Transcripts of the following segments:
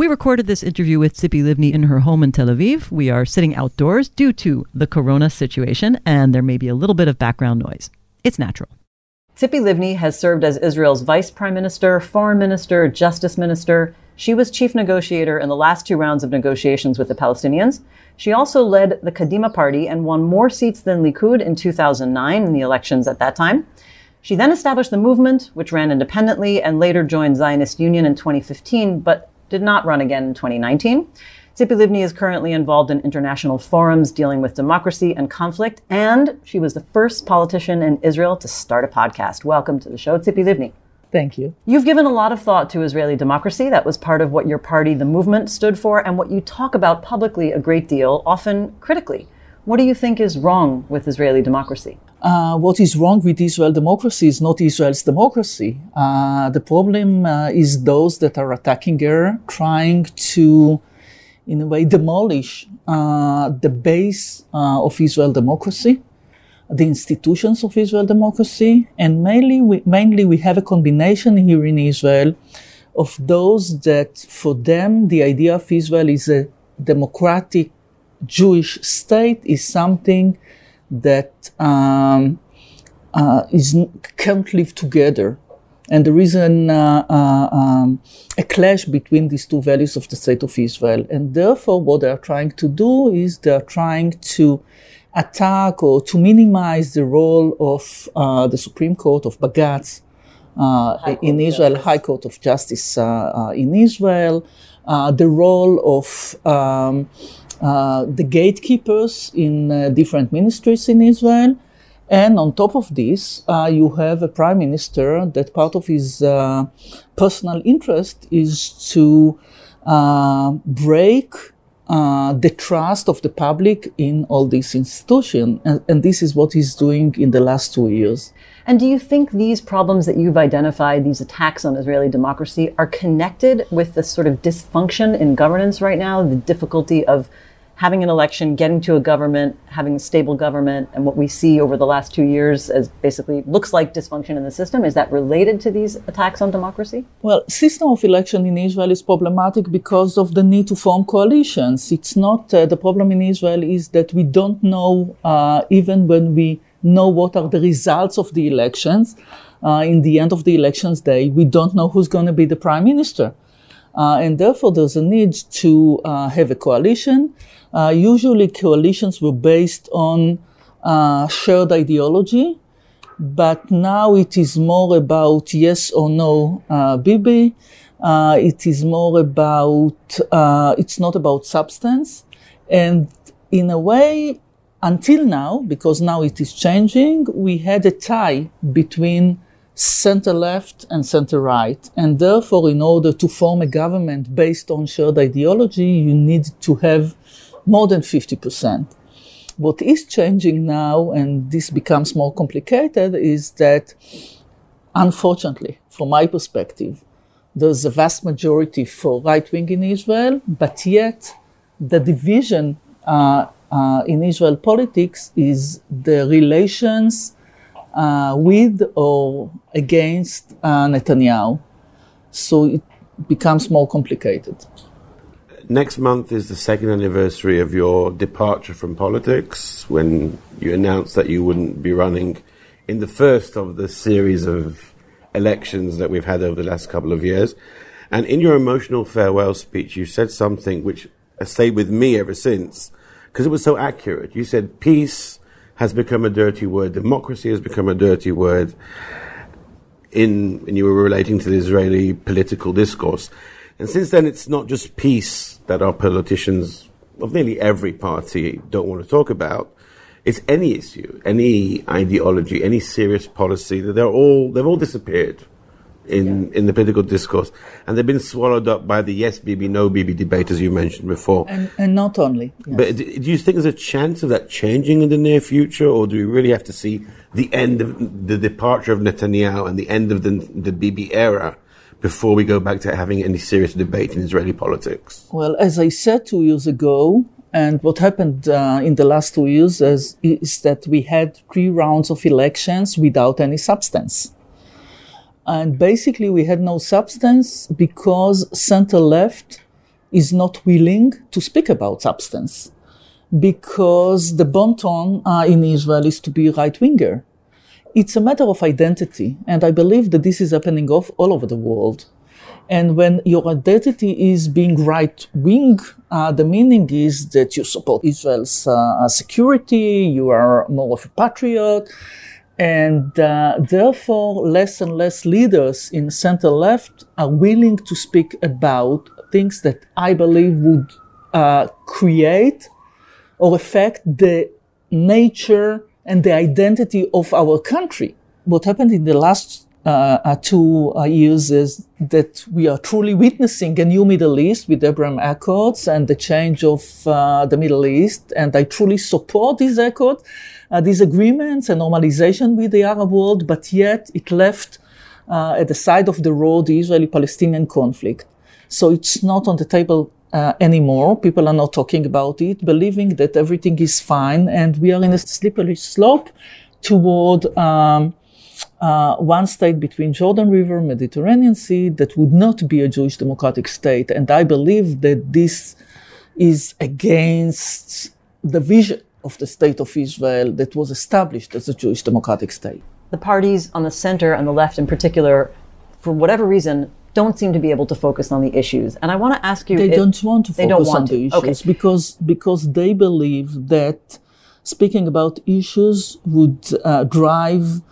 We recorded this interview with Tzipi Livni in her home in Tel Aviv. We are sitting outdoors due to the corona situation, and there may be a little bit of background noise. It's natural. Tzipi Livni has served as Israel's vice prime minister, foreign minister, justice minister. She was chief negotiator in the last two rounds of negotiations with the Palestinians. She also led the Kadima party and won more seats than Likud in 2009 in the elections at that time. She then established the movement, which ran independently and later joined Zionist Union in 2015, but did not run again in 2019. Tzipi Livni is currently involved in international forums dealing with democracy and conflict, and she was the first politician in Israel to start a podcast. Welcome to the show, Tzipi Livni. Thank you. You've given a lot of thought to Israeli democracy. That was part of what your party, the movement, stood for, and what you talk about publicly a great deal, often critically. What do you think is wrong with Israeli democracy? Uh, what is wrong with Israel democracy is not Israel's democracy. Uh, the problem uh, is those that are attacking her, trying to, in a way, demolish uh, the base uh, of Israel democracy, the institutions of Israel democracy, and mainly we, mainly we have a combination here in Israel of those that, for them, the idea of Israel is a democratic Jewish state is something that um, uh, is, can't live together. And there is an, uh, uh, um, a clash between these two values of the state of Israel. And therefore, what they are trying to do is they are trying to attack or to minimize the role of uh, the Supreme Court of Bagatz uh, in Israel, High Court of Justice uh, in Israel, the role of um, uh, the gatekeepers in uh, different ministries in Israel. And on top of this, uh, you have a prime minister that part of his uh, personal interest is to uh, break the trust of the public in all these institutions. And, and this is what he's doing in the last two years. And do you think these problems that you've identified, these attacks on Israeli democracy, are connected with the sort of dysfunction in governance right now, the difficulty of having an election, getting to a government, having a stable government, and what we see over the last two years as basically looks like dysfunction in the system, is that related to these attacks on democracy? Well, system of election in Israel is problematic because of the need to form coalitions. It's not uh, the problem in Israel is that we don't know uh, even when we know what are the results of the elections. Uh, in the end of the elections day, we don't know who's going to be the prime minister. Uh, and therefore, there's a need to uh, have a coalition. Uh, usually, coalitions were based on shared ideology, but now it is more about yes or no Bibi. It is more about, it's not about substance. And in a way, until now, because now it is changing, we had a tie between center left and center right. And therefore, in order to form a government based on shared ideology, you need to have more than 50%. What is changing now, and this becomes more complicated, is that unfortunately, from my perspective, there's a vast majority for right wing in Israel, but yet the division uh, uh, in Israel politics is the relations uh, with or against uh, Netanyahu. So it becomes more complicated. Next month is the second anniversary of your departure from politics when you announced that you wouldn't be running in the first of the series of elections that we've had over the last couple of years. And in your emotional farewell speech, you said something which has stayed with me ever since because it was so accurate. You said peace has become a dirty word, democracy has become a dirty word. In, and you were relating to the Israeli political discourse. And since then, it's not just peace that our politicians of nearly every party don't want to talk about. It's any issue, any ideology, any serious policy that they're all they've all disappeared in yeah. in the political discourse, and they've been swallowed up by the yes Bibi, no Bibi debate, as you mentioned before. And, and not only. Yes. But do you think there's a chance of that changing in the near future, or do we really have to see the end of the departure of Netanyahu and the end of the the Bibi era? before we go back to having any serious debate in Israeli politics? Well, as I said two years ago, and what happened uh, in the last two years is, is, that we had three rounds of elections without any substance. And basically, we had no substance because center left is not willing to speak about substance because the bon ton uh, in Israel is to be right winger. It's a matter of identity, and I believe that this is happening off all over the world. And when your identity is being right wing, uh, the meaning is that you support Israel's uh, security, you are more of a patriot, and uh, therefore less and less leaders in center left are willing to speak about things that I believe would uh, create or affect the nature and the identity of our country. What happened in the last uh, uh, two uh, years is that we are truly witnessing a new Middle East with Abraham Accords and the change of uh, the Middle East. And I truly support these accords, these agreements and normalization with the Arab world, but yet it left uh, at the side of the road the Israeli-Palestinian conflict. So it's not on the table uh, anymore. People are not talking about it, believing that everything is fine, and we are in a slippery slope toward um, uh, one state between Jordan River, Mediterranean Sea, that would not be a Jewish democratic state. And I believe that this is against the vision of the state of Israel that was established as a Jewish democratic state. The parties on the center and the left in particular, for whatever reason, don't seem to be able to focus on the issues. And I want to ask you They don't want to focus want on to. the issues okay. because because they believe that speaking about issues would uh, drive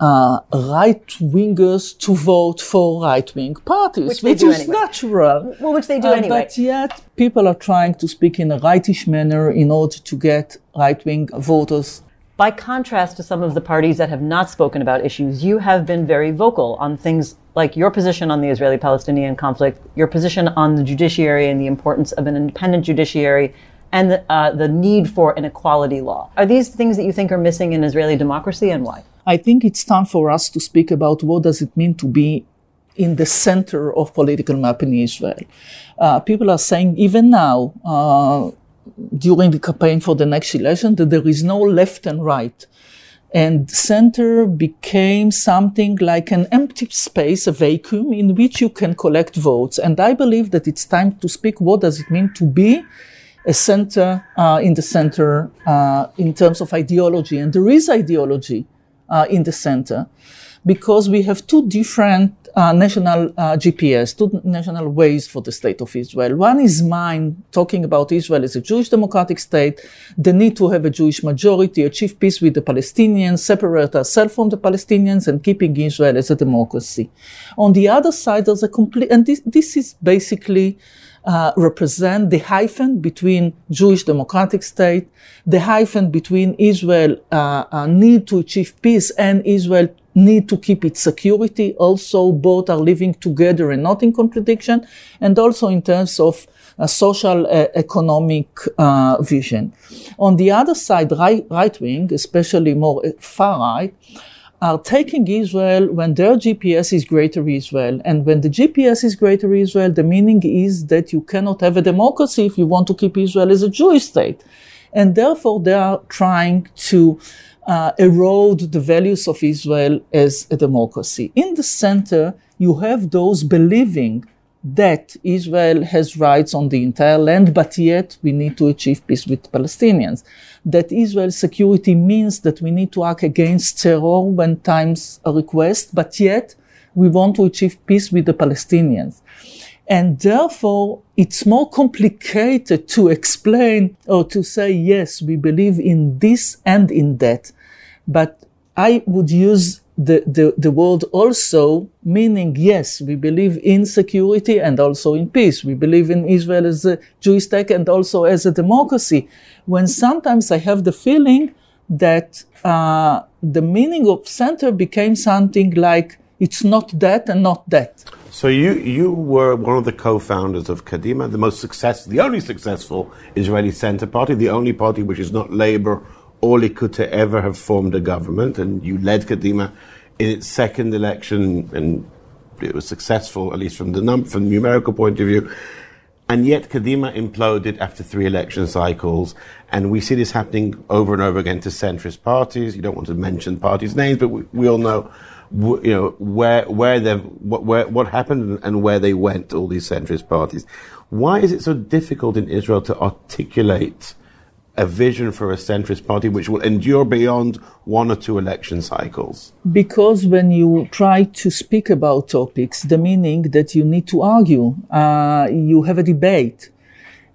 uh, right wingers to vote for right wing parties, which, which is anyway. natural. Well, which they do uh, anyway. But yet, people are trying to speak in a rightish manner in order to get right wing voters by contrast to some of the parties that have not spoken about issues, you have been very vocal on things like your position on the Israeli Palestinian conflict, your position on the judiciary and the importance of an independent judiciary, and the, uh, the need for an equality law. Are these things that you think are missing in Israeli democracy and why? I think it's time for us to speak about what does it mean to be in the center of political map in Israel. Uh, people are saying even now, uh, during the campaign for the next election that there is no left and right. And center became something like an empty space, a vacuum in which you can collect votes. And I believe that it's time to speak what does it mean to be a center uh, in the center uh, in terms of ideology. And there is ideology in the center because we have two different uh, national uh, GPS, two national ways for the state of Israel. One is mine, talking about Israel as a Jewish democratic state, the need to have a Jewish majority, achieve peace with the Palestinians, separate ourselves from the Palestinians, and keeping Israel as a democracy. On the other side, there's a complete, and this, this is basically uh, represent the hyphen between Jewish democratic state, the hyphen between Israel uh, uh, need to achieve peace and Israel need to keep its security. Also, both are living together and not in contradiction. And also in terms of a social uh, economic uh, vision. On the other side, right, right wing, especially more uh, far right, are taking Israel when their GPS is greater Israel. And when the GPS is greater Israel, the meaning is that you cannot have a democracy if you want to keep Israel as a Jewish state. And therefore, they are trying to uh, erode the values of Israel as a democracy. In the center, you have those believing that Israel has rights on the entire land, but yet we need to achieve peace with Palestinians. That Israel's security means that we need to act against terror when times request, but yet we want to achieve peace with the Palestinians. And therefore, it's more complicated to explain or to say, yes, we believe in this and in that. But I would use the, the, the word also meaning, yes, we believe in security and also in peace. We believe in Israel as a Jewish state and also as a democracy. When sometimes I have the feeling that uh, the meaning of center became something like it's not that and not that. So you you were one of the co-founders of Kadima, the most successful, the only successful Israeli center party, the only party which is not Labour or Likud to ever have formed a government, and you led Kadima in its second election, and it was successful, at least from the num- from the numerical point of view. And yet, Kadima imploded after three election cycles, and we see this happening over and over again to centrist parties. You don't want to mention parties' names, but we, we all know, you know, where where they what where, what happened and where they went. All these centrist parties. Why is it so difficult in Israel to articulate a vision for a centrist party which will endure beyond one or two election cycles? Because when you try to speak about topics, the meaning that you need to argue, uh, you have a debate.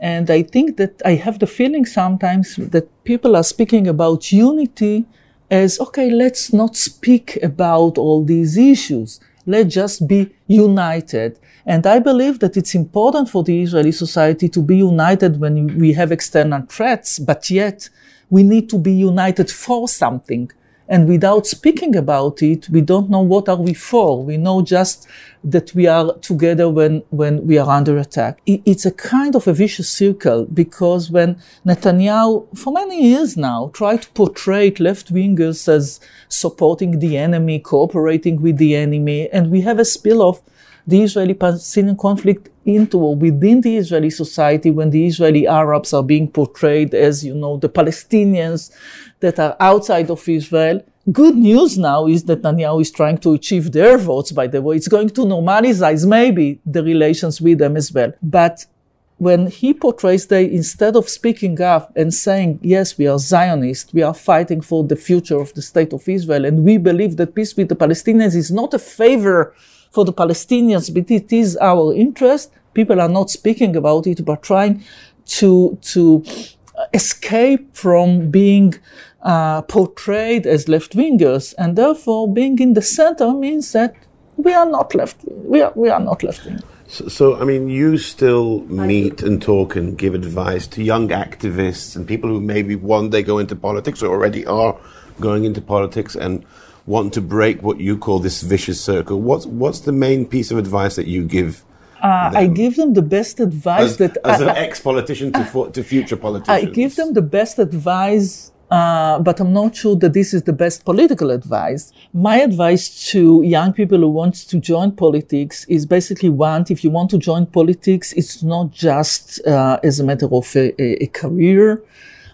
And I think that I have the feeling sometimes that people are speaking about unity as, okay, let's not speak about all these issues. Let's just be united. And I believe that it's important for the Israeli society to be united when we have external threats, but yet we need to be united for something. And without speaking about it, we don't know what are we for. We know just that we are together when, when we are under attack. It's a kind of a vicious circle because when Netanyahu, for many years now, tried to portray left wingers as supporting the enemy, cooperating with the enemy, and we have a spill of the Israeli-Palestinian conflict into or within the Israeli society when the Israeli Arabs are being portrayed as, you know, the Palestinians that are outside of Israel. Good news now is that Netanyahu is trying to achieve their votes, by the way. It's going to normalize maybe the relations with them as well. But when he portrays they instead of speaking up and saying yes we are zionists we are fighting for the future of the state of israel and we believe that peace with the palestinians is not a favor for the Palestinians, but it is our interest. People are not speaking about it, but trying to, to escape from being uh, portrayed as left wingers. And therefore, being in the center means that we are not left, we are, we are not left wing. So, so, I mean, you still meet and talk and give advice to young activists and people who maybe one day go into politics or already are going into politics and want to break what you call this vicious circle, what's what's the main piece of advice that you give? Uh, I give them the best advice as, that as an ex-politician to, to future politicians. I give them the best advice uh, but I'm not sure that this is the best political advice. My advice to young people who want to join politics is basically one, if you want to join politics, it's not just uh, as a matter of a, a, a career,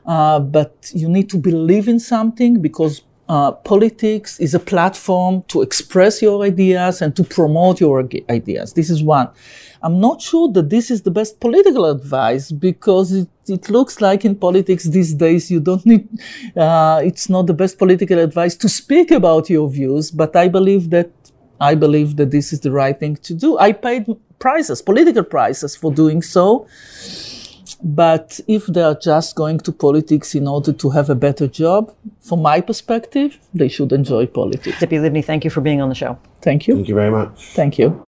uh, but you need to believe in something because uh, politics is a platform to express your ideas and to promote your ideas. This is one. I'm not sure that this is the best political advice because it, it looks like in politics these days you don't need, uh, it's not the best political advice to speak about your views, but I believe that, I believe that this is the right thing to do. I paid prizes, political prizes for doing so. But if they are just going to politics in order to have a better job, from my perspective, they should enjoy politics. Tzipi Livni, thank you for being on the show. Thank you. Thank you very much. Thank you.